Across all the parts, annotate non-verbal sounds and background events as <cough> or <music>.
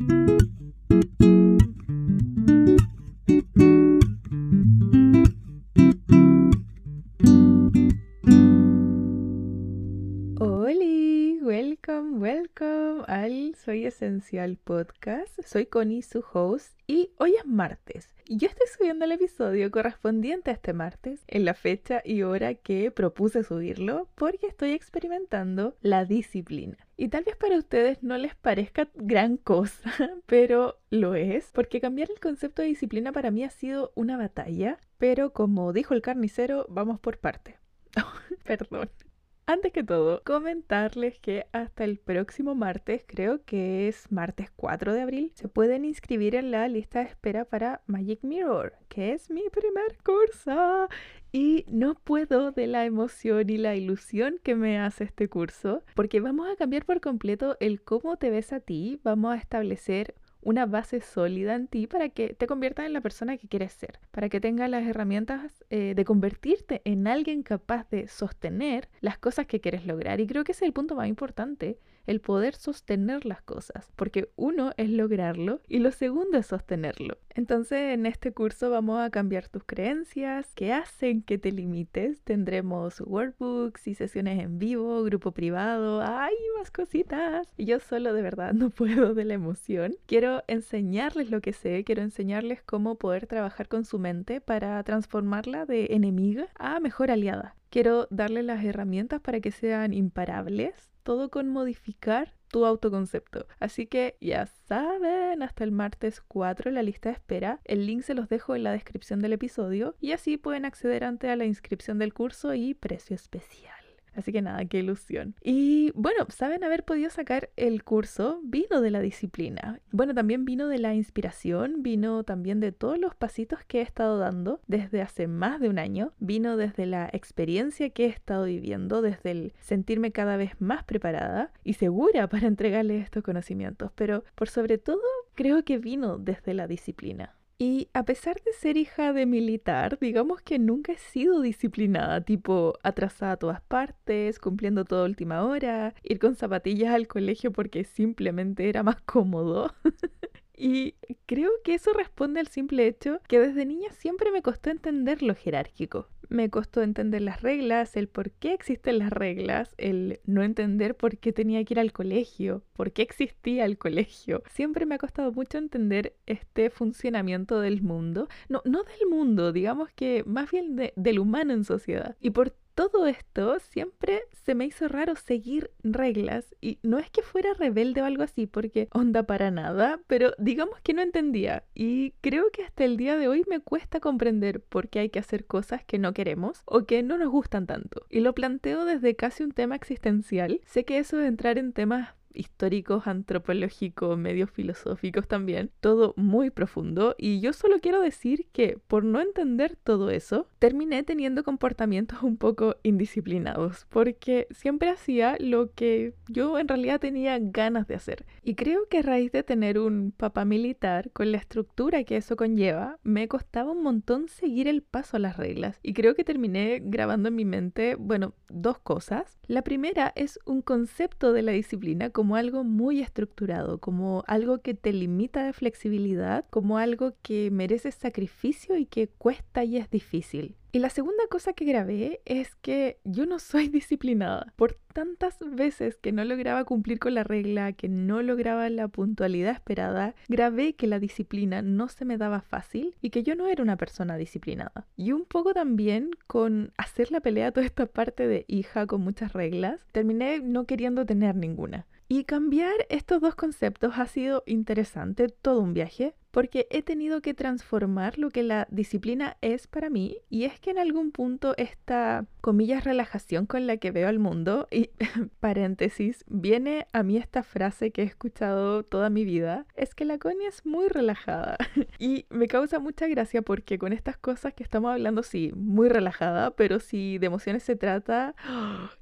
Hola, Esencial Podcast. Soy Connie, su host, y hoy es martes. Yo estoy subiendo el episodio correspondiente a este martes, en la fecha y hora que propuse subirlo, porque estoy experimentando la disciplina. Y tal vez para ustedes no les parezca gran cosa, <laughs> pero lo es, porque cambiar el concepto de disciplina para mí ha sido una batalla, pero como dijo el carnicero, vamos por parte. <laughs> Perdón. Antes que todo, comentarles que hasta el próximo martes, creo que es martes 4 de abril, se pueden inscribir en la lista de espera para Magic Mirror, que es mi primer curso. Y no puedo de la emoción y la ilusión que me hace este curso, porque vamos a cambiar por completo el cómo te ves a ti, vamos a establecer una base sólida en ti para que te conviertas en la persona que quieres ser, para que tengas las herramientas eh, de convertirte en alguien capaz de sostener las cosas que quieres lograr. Y creo que ese es el punto más importante, el poder sostener las cosas, porque uno es lograrlo y lo segundo es sostenerlo. Entonces en este curso vamos a cambiar tus creencias que hacen que te limites. Tendremos workbooks y sesiones en vivo, grupo privado, hay más cositas. Y yo solo de verdad <laughs> no puedo de la emoción. Quiero enseñarles lo que sé, quiero enseñarles cómo poder trabajar con su mente para transformarla de enemiga a mejor aliada. Quiero darles las herramientas para que sean imparables todo con modificar tu autoconcepto. Así que ya saben, hasta el martes 4 la lista de espera. El link se los dejo en la descripción del episodio y así pueden acceder ante a la inscripción del curso y precio especial. Así que nada, qué ilusión. Y bueno, saben haber podido sacar el curso, vino de la disciplina. Bueno, también vino de la inspiración, vino también de todos los pasitos que he estado dando desde hace más de un año, vino desde la experiencia que he estado viviendo, desde el sentirme cada vez más preparada y segura para entregarles estos conocimientos, pero por sobre todo creo que vino desde la disciplina. Y a pesar de ser hija de militar, digamos que nunca he sido disciplinada, tipo atrasada a todas partes, cumpliendo toda última hora, ir con zapatillas al colegio porque simplemente era más cómodo. <laughs> Y creo que eso responde al simple hecho que desde niña siempre me costó entender lo jerárquico. Me costó entender las reglas, el por qué existen las reglas, el no entender por qué tenía que ir al colegio, por qué existía el colegio. Siempre me ha costado mucho entender este funcionamiento del mundo. No, no del mundo, digamos que más bien del humano en sociedad. Y por todo esto siempre se me hizo raro seguir reglas y no es que fuera rebelde o algo así porque onda para nada, pero digamos que no entendía y creo que hasta el día de hoy me cuesta comprender por qué hay que hacer cosas que no queremos o que no nos gustan tanto. Y lo planteo desde casi un tema existencial. Sé que eso de entrar en temas históricos, antropológicos, medios filosóficos también, todo muy profundo y yo solo quiero decir que por no entender todo eso, terminé teniendo comportamientos un poco indisciplinados, porque siempre hacía lo que yo en realidad tenía ganas de hacer. Y creo que a raíz de tener un papá militar, con la estructura que eso conlleva, me costaba un montón seguir el paso a las reglas. Y creo que terminé grabando en mi mente, bueno, dos cosas. La primera es un concepto de la disciplina como algo muy estructurado, como algo que te limita de flexibilidad, como algo que merece sacrificio y que cuesta y es difícil. Y la segunda cosa que grabé es que yo no soy <laughs> disciplinada. Por tantas veces que no lograba cumplir con la regla, que no lograba la puntualidad esperada, grabé que la disciplina no se me daba fácil y que yo no era una persona disciplinada. Y un poco también con hacer la pelea toda esta parte de hija con muchas reglas, terminé no queriendo tener ninguna. Y cambiar estos dos conceptos ha sido interesante, todo un viaje, porque he tenido que transformar lo que la disciplina es para mí y es que en algún punto esta, comillas, relajación con la que veo al mundo, y <laughs> paréntesis, viene a mí esta frase que he escuchado toda mi vida, es que la Connie es muy relajada <laughs> y me causa mucha gracia porque con estas cosas que estamos hablando, sí, muy relajada, pero si de emociones se trata,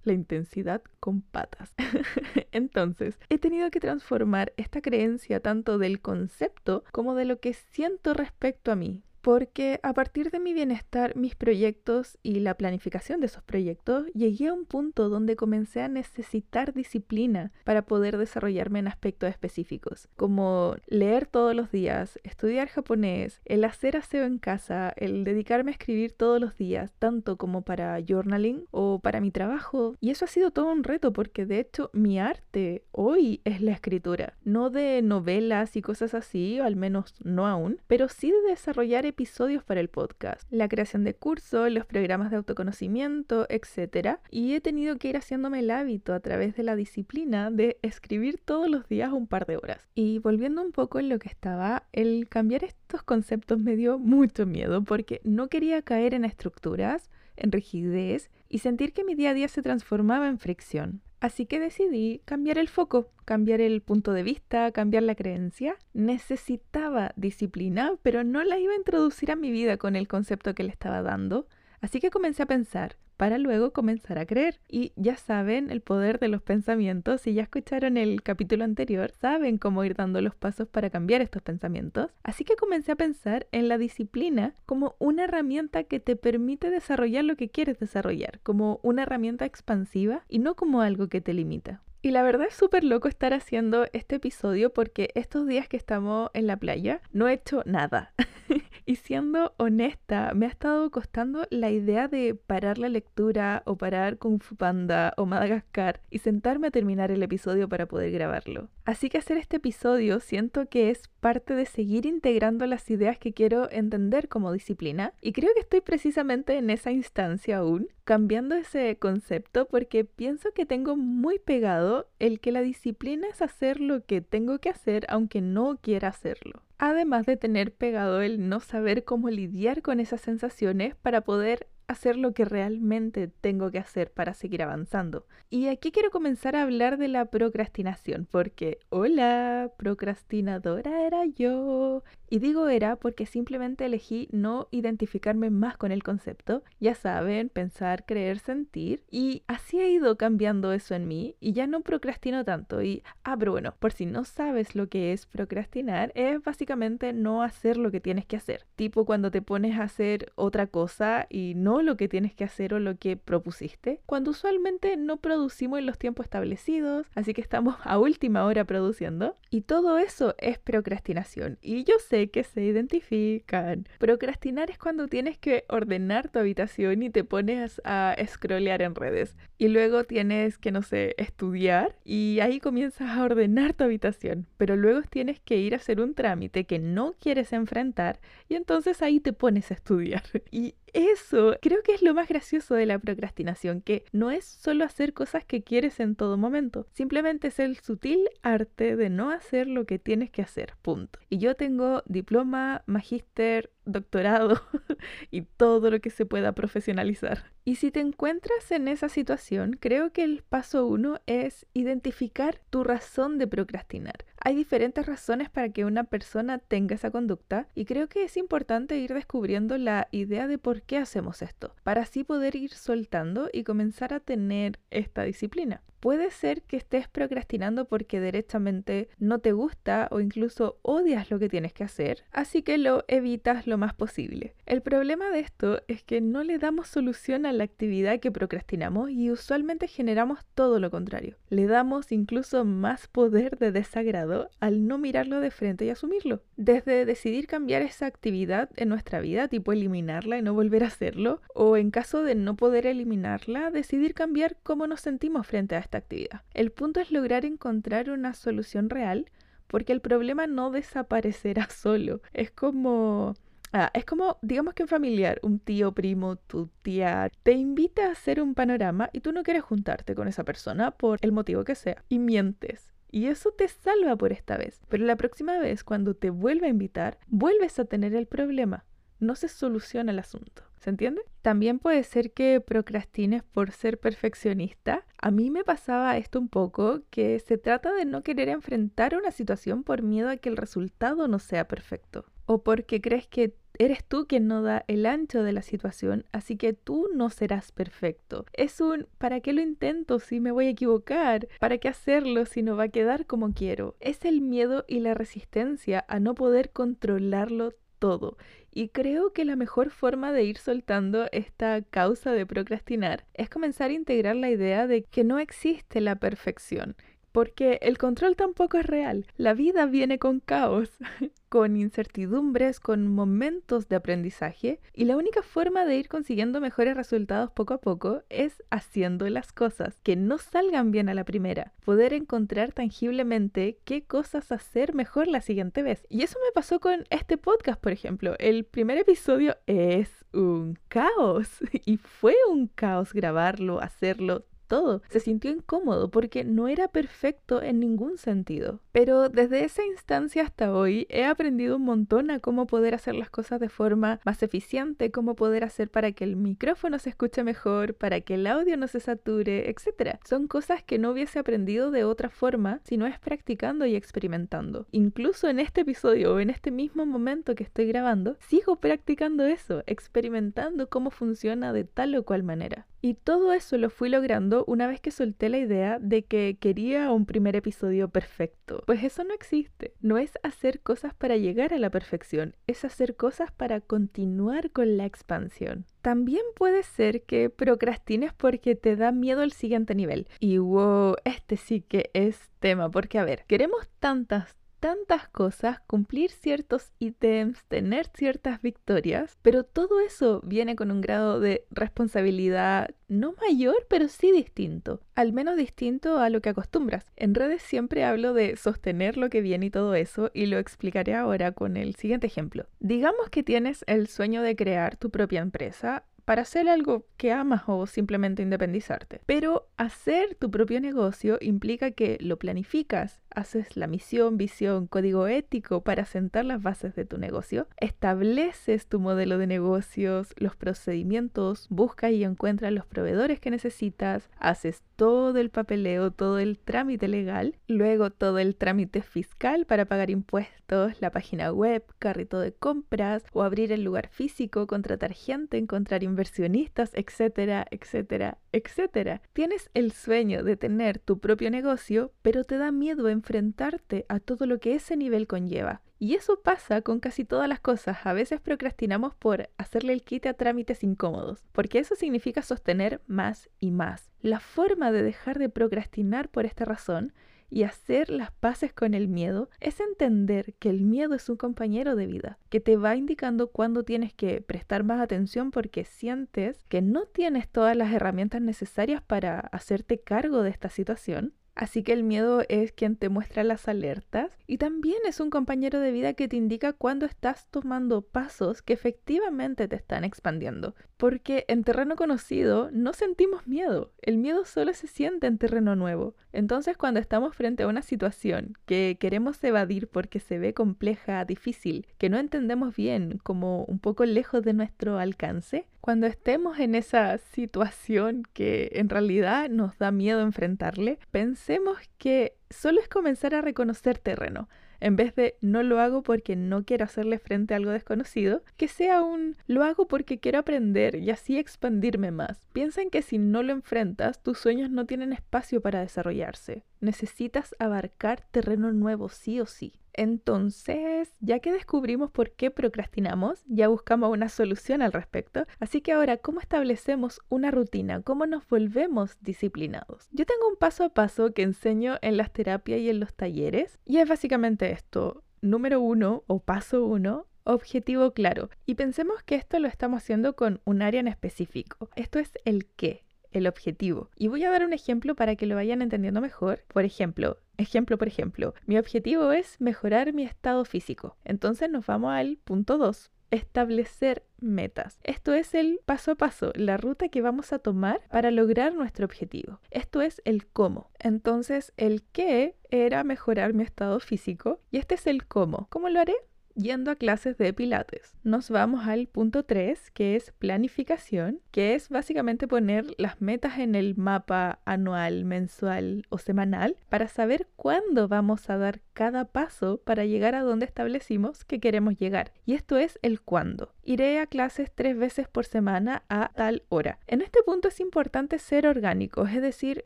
la intensidad con patas. <laughs> Entonces, he tenido que transformar esta creencia tanto del concepto como de lo que siento respecto a mí. Porque a partir de mi bienestar, mis proyectos y la planificación de esos proyectos, llegué a un punto donde comencé a necesitar disciplina para poder desarrollarme en aspectos específicos, como leer todos los días, estudiar japonés, el hacer aseo en casa, el dedicarme a escribir todos los días, tanto como para journaling o para mi trabajo. Y eso ha sido todo un reto porque de hecho mi arte hoy es la escritura, no de novelas y cosas así, al menos no aún, pero sí de desarrollar episodios para el podcast, la creación de cursos, los programas de autoconocimiento, etc. Y he tenido que ir haciéndome el hábito a través de la disciplina de escribir todos los días un par de horas. Y volviendo un poco en lo que estaba, el cambiar estos conceptos me dio mucho miedo porque no quería caer en estructuras, en rigidez y sentir que mi día a día se transformaba en fricción. Así que decidí cambiar el foco, cambiar el punto de vista, cambiar la creencia. Necesitaba disciplina, pero no la iba a introducir a mi vida con el concepto que le estaba dando. Así que comencé a pensar, para luego comenzar a creer. Y ya saben el poder de los pensamientos. Si ya escucharon el capítulo anterior, saben cómo ir dando los pasos para cambiar estos pensamientos. Así que comencé a pensar en la disciplina como una herramienta que te permite desarrollar lo que quieres desarrollar, como una herramienta expansiva y no como algo que te limita. Y la verdad es súper loco estar haciendo este episodio porque estos días que estamos en la playa no he hecho nada. <laughs> y siendo honesta, me ha estado costando la idea de parar la lectura o parar Kung Fu Panda o Madagascar y sentarme a terminar el episodio para poder grabarlo. Así que hacer este episodio siento que es parte de seguir integrando las ideas que quiero entender como disciplina y creo que estoy precisamente en esa instancia aún, cambiando ese concepto porque pienso que tengo muy pegado el que la disciplina es hacer lo que tengo que hacer aunque no quiera hacerlo. Además de tener pegado el no saber cómo lidiar con esas sensaciones para poder hacer lo que realmente tengo que hacer para seguir avanzando. Y aquí quiero comenzar a hablar de la procrastinación, porque, hola, procrastinadora era yo. Y digo era porque simplemente elegí no identificarme más con el concepto. Ya saben, pensar, creer, sentir. Y así he ido cambiando eso en mí y ya no procrastino tanto. Y, ah, pero bueno, por si no sabes lo que es procrastinar, es básicamente no hacer lo que tienes que hacer. Tipo cuando te pones a hacer otra cosa y lo que tienes que hacer o lo que propusiste. Cuando usualmente no producimos en los tiempos establecidos, así que estamos <laughs> a última hora produciendo. Y todo eso es procrastinación. Y yo sé que se identifican. Procrastinar es cuando tienes que ordenar tu habitación y te pones a scrollear en redes. Y luego tienes que, no sé, estudiar y ahí comienzas a ordenar tu habitación. Pero luego tienes que ir a hacer un trámite que no quieres enfrentar y entonces ahí te pones a estudiar. <laughs> Y eso creo que es lo más gracioso de la procrastinación, que no es solo hacer cosas que quieres en todo momento, simplemente es el sutil arte de no hacer lo que tienes que hacer, punto. Y yo tengo diploma, magíster, doctorado <laughs> y todo lo que se pueda profesionalizar. Y si te encuentras en esa situación, creo que el paso uno es identificar tu razón de procrastinar. Hay diferentes razones para que una persona tenga esa conducta y creo que es importante ir descubriendo la idea de por qué hacemos esto, para así poder ir soltando y comenzar a tener esta disciplina. Puede ser que estés procrastinando porque derechamente no te gusta o incluso odias lo que tienes que hacer, así que lo evitas lo más posible. El problema de esto es que no le damos solución a la actividad que procrastinamos y usualmente generamos todo lo contrario. Le damos incluso más poder de desagrado al no mirarlo de frente y asumirlo. Desde decidir cambiar esa actividad en nuestra vida, tipo eliminarla y no volver a hacerlo, o en caso de no poder eliminarla, decidir cambiar cómo nos sentimos frente a esta actividad. El punto es lograr encontrar una solución real porque el problema no desaparecerá <laughs> solo. Es como Ah, es como, digamos que un familiar, un tío, primo, tu tía, te invita a hacer un panorama y tú no quieres juntarte con esa persona por el motivo que sea y mientes. Y eso te salva por esta vez. Pero la próxima vez, cuando te vuelva a invitar, vuelves a tener el problema. No se soluciona el asunto. ¿Se entiende? También puede ser que procrastines por ser perfeccionista. A mí me pasaba esto un poco, que se trata de no querer enfrentar una situación por miedo a que el resultado no sea perfecto. O porque crees que eres tú quien no da el ancho de la situación, así que tú no serás perfecto. Es un ¿para qué lo intento si me voy a equivocar? ¿Para qué hacerlo si no va a quedar como quiero? Es el miedo y la resistencia a no poder controlarlo todo. Y creo que la mejor forma de ir soltando esta causa de procrastinar es comenzar a integrar la idea de que no existe la perfección, porque el control tampoco es real. La vida viene con caos, <laughs> con incertidumbres, con momentos de aprendizaje y la única forma de ir consiguiendo mejores resultados poco a poco es haciendo las cosas que no salgan bien a la primera, poder encontrar tangiblemente qué cosas hacer mejor la siguiente vez. Y eso me pasó con este podcast, por ejemplo. El primer episodio es un caos <laughs> y fue un caos grabarlo, hacerlo, todo. Se sintió incómodo porque no era perfecto en ningún sentido. Pero desde esa instancia hasta hoy he aprendido un montón a cómo poder hacer las cosas de forma más eficiente, cómo poder hacer para que el micrófono se escuche mejor, para que el audio no se sature, etc. Son cosas que no hubiese aprendido de otra forma si no es practicando y experimentando. Incluso en este episodio o en este mismo momento que estoy grabando, sigo practicando eso, experimentando cómo funciona de tal o cual manera. Y todo eso lo fui logrando una vez que solté la idea de que quería un primer episodio perfecto. Pues eso no existe. No es hacer cosas para llegar a la perfección, es hacer cosas para continuar con la expansión. También puede ser que procrastines porque te da miedo el siguiente nivel. Y wow, este sí que es tema, porque a ver, queremos tantas, tantas cosas, cumplir ciertos ítems, tener ciertas victorias, pero todo eso viene con un grado de responsabilidad no mayor, pero sí distinto, al menos distinto a lo que acostumbras. En redes siempre hablo de sostener lo que viene y todo eso, y lo explicaré ahora con el siguiente ejemplo. Digamos que tienes el sueño de crear tu propia empresa para hacer algo que amas o simplemente independizarte. Pero hacer tu propio negocio implica que lo planificas, haces la misión, visión, código ético para sentar las bases de tu negocio, estableces tu modelo de negocios, los procedimientos, buscas y encuentras los proveedores que necesitas, haces todo el papeleo, todo el trámite legal, luego todo el trámite fiscal para pagar impuestos, la página web, carrito de compras o abrir el lugar físico, contratar gente, encontrar inversionistas, etcétera, etcétera, etcétera. Tienes el sueño de tener tu propio negocio, pero te da miedo enfrentarte a todo lo que ese nivel conlleva. Y eso pasa con casi todas las cosas. A veces procrastinamos por hacerle el quite a trámites incómodos, porque eso significa sostener más y más. La forma de dejar de procrastinar por esta razón y hacer las paces con el miedo es entender que el miedo es un compañero de vida, que te va indicando cuándo tienes que prestar más atención porque sientes que no tienes todas las herramientas necesarias para hacerte cargo de esta situación Así que el miedo es quien te muestra las alertas y también es un compañero de vida que te indica cuando estás tomando pasos que efectivamente te están expandiendo. Porque en terreno conocido no sentimos miedo, el miedo solo se siente en terreno nuevo. Entonces cuando estamos frente a una situación que queremos evadir porque se ve compleja, difícil, que no entendemos bien, como un poco lejos de nuestro alcance, cuando estemos en esa situación que en realidad nos da miedo enfrentarle, pensemos que solo es comenzar a reconocer terreno. En vez de no lo hago porque no quiero hacerle frente a algo desconocido, que sea un lo hago porque quiero aprender y así expandirme más. Piensa en que si no lo enfrentas, tus sueños no tienen espacio para desarrollarse. Necesitas abarcar terreno nuevo sí o sí. Entonces, ya que descubrimos por qué procrastinamos, ya buscamos una solución al respecto. Así que ahora, ¿cómo establecemos una rutina? ¿Cómo nos volvemos disciplinados? Yo tengo un paso a paso que enseño en las terapias y en los talleres y es básicamente esto. Número uno o paso uno, objetivo claro. Y pensemos que esto lo estamos haciendo con un área en específico. Esto es el qué el objetivo. Y voy a dar un ejemplo para que lo vayan entendiendo mejor. Por ejemplo, ejemplo por ejemplo, mi objetivo es mejorar mi estado físico. Entonces nos vamos al punto 2, establecer metas. Esto es el paso a paso, la ruta que vamos a tomar para lograr nuestro objetivo. Esto es el cómo. Entonces, el qué era mejorar mi estado físico y este es el cómo. ¿Cómo lo haré? Yendo a clases de pilates. Nos vamos al punto 3, que es planificación, que es básicamente poner las metas en el mapa anual, mensual o semanal para saber cuándo vamos a dar cada paso para llegar a donde establecimos que queremos llegar. Y esto es el cuándo. Iré a clases tres veces por semana a tal hora. En este punto es importante ser orgánico, es decir,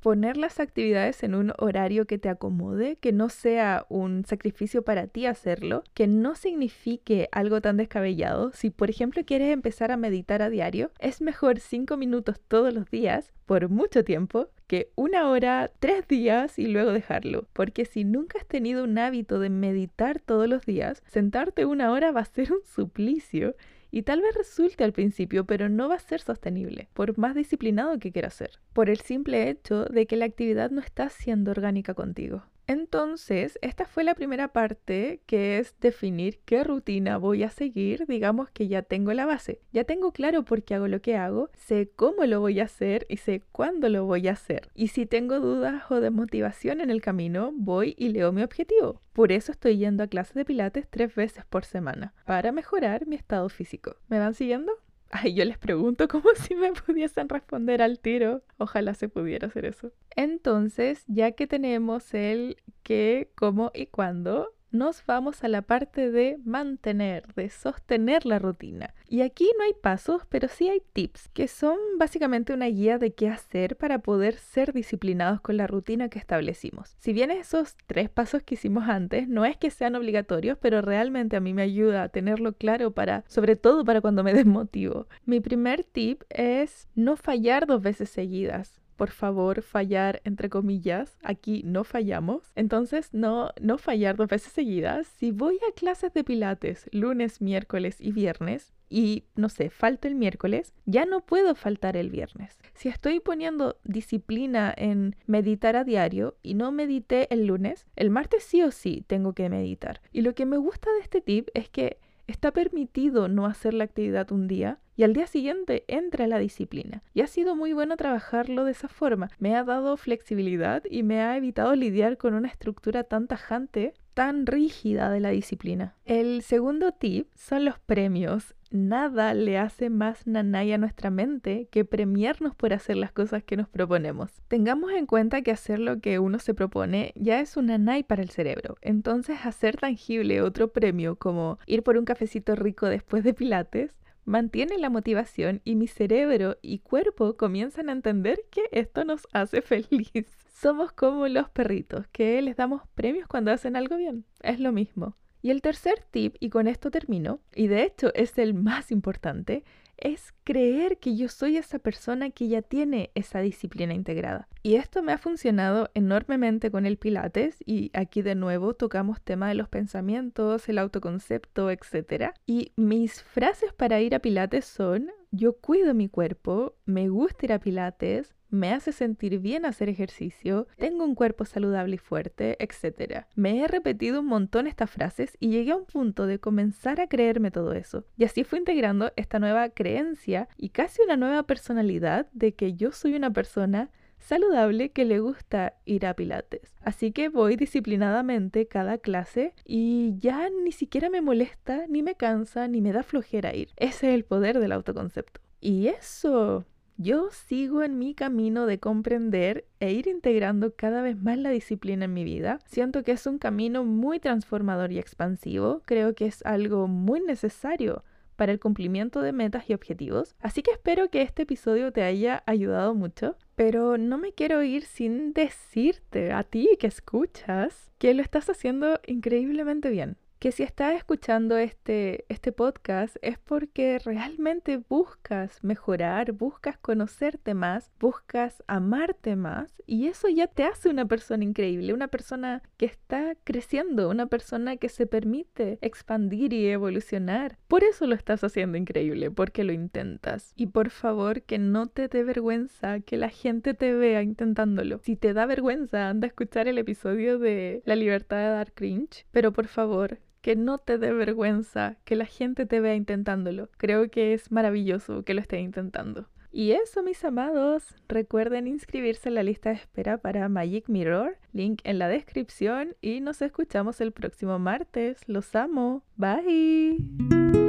poner las actividades en un horario que te acomode, que no sea un sacrificio para ti hacerlo, que no signifique algo tan descabellado. Si por ejemplo quieres empezar a meditar a diario, es mejor cinco minutos todos los días por mucho tiempo que una hora, tres días y luego dejarlo. Porque si nunca has tenido un hábito de meditar todos los días, sentarte una hora va a ser un suplicio y tal vez resulte al principio, pero no va a ser sostenible, por más disciplinado que quieras ser, por el simple hecho de que la actividad no está siendo orgánica contigo. Entonces, esta fue la primera parte, que es definir qué rutina voy a seguir. Digamos que ya tengo la base, ya tengo claro por qué hago lo que hago, sé cómo lo voy a hacer y sé cuándo lo voy a hacer. Y si tengo dudas o desmotivación en el camino, voy y leo mi objetivo. Por eso estoy yendo a clases de pilates tres veces por semana, para mejorar mi estado físico. ¿Me van siguiendo? Ay, yo les pregunto como <laughs> si me pudiesen responder al tiro. Ojalá se pudiera hacer eso. Entonces, ya que tenemos el qué, cómo y cuándo, nos vamos a la parte de mantener, de sostener la rutina. Y aquí no hay pasos, pero sí hay tips, que son básicamente una guía de qué hacer para poder ser disciplinados con la rutina que establecimos. Si bien esos tres pasos que hicimos antes no es que sean obligatorios, pero realmente a mí me ayuda a tenerlo claro para, sobre todo para cuando me <laughs> desmotivo. Mi primer tip es no fallar dos veces seguidas por favor, fallar entre comillas. Aquí no fallamos. Entonces, no, no fallar dos veces seguidas. Si voy a clases de pilates lunes, miércoles y viernes, y no sé, falto el miércoles, ya no puedo faltar el viernes. Si estoy poniendo disciplina en meditar a diario y no medité el lunes, el martes sí o sí tengo que meditar. Y lo que me gusta de este tip es que está permitido no hacer la actividad un día y al día siguiente entra la disciplina. Y ha sido muy bueno trabajarlo de esa forma. Me ha dado flexibilidad y me ha evitado lidiar con una estructura tan tajante tan rígida de la disciplina. El segundo tip son los premios. Nada le hace más nanay a nuestra mente que premiarnos por hacer las cosas que nos proponemos. Tengamos en cuenta que hacer lo que uno se propone ya es un nanay para el cerebro. Entonces hacer tangible otro premio como ir por un cafecito rico después de pilates mantiene la motivación y mi cerebro y cuerpo comienzan a entender que esto nos hace <laughs> feliz. Somos como los perritos, que les damos premios cuando hacen algo bien. Es lo mismo. Y el tercer tip, y con esto termino, y de hecho es el más importante, es creer que yo soy esa persona que ya tiene esa disciplina integrada. Y esto me ha funcionado enormemente con el Pilates y aquí de nuevo tocamos tema de los pensamientos, el autoconcepto, etc. Y mis frases para ir a Pilates son, yo cuido mi cuerpo, me gusta ir a Pilates, me hace sentir bien hacer ejercicio, tengo un cuerpo saludable y fuerte, etc. Me he repetido un montón estas frases y llegué a un punto de comenzar a creerme todo eso. Y así fui integrando esta nueva creencia y casi una nueva personalidad de que yo soy una persona saludable que le gusta ir a pilates. Así que voy disciplinadamente cada clase y ya ni siquiera me molesta, ni me cansa, ni me da flojera ir. Ese es el poder del autoconcepto. Y eso yo sigo en mi camino de comprender e ir integrando cada vez más la disciplina en mi vida. Siento que es un camino muy transformador y expansivo. Creo que es algo muy necesario para el cumplimiento de metas y objetivos. Así que espero que este episodio te haya ayudado mucho, pero no me quiero ir sin decirte a ti que escuchas que lo estás haciendo increíblemente bien que si estás escuchando este, este podcast es porque realmente buscas mejorar, buscas conocerte más, buscas amarte más y eso ya te hace una persona increíble, una persona que está creciendo, una persona que se permite expandir y evolucionar. Por eso lo estás haciendo increíble, porque lo intentas. Y por favor que no te dé vergüenza que la gente te vea intentándolo. Si te da vergüenza, anda a escuchar el episodio de La libertad de dar cringe, pero por favor, que no te dé vergüenza que la gente te vea intentándolo. Creo que es maravilloso que lo esté intentando. Y eso, mis amados, recuerden inscribirse en la lista de espera para Magic Mirror, link en la descripción y nos escuchamos el próximo martes. Los amo. Bye.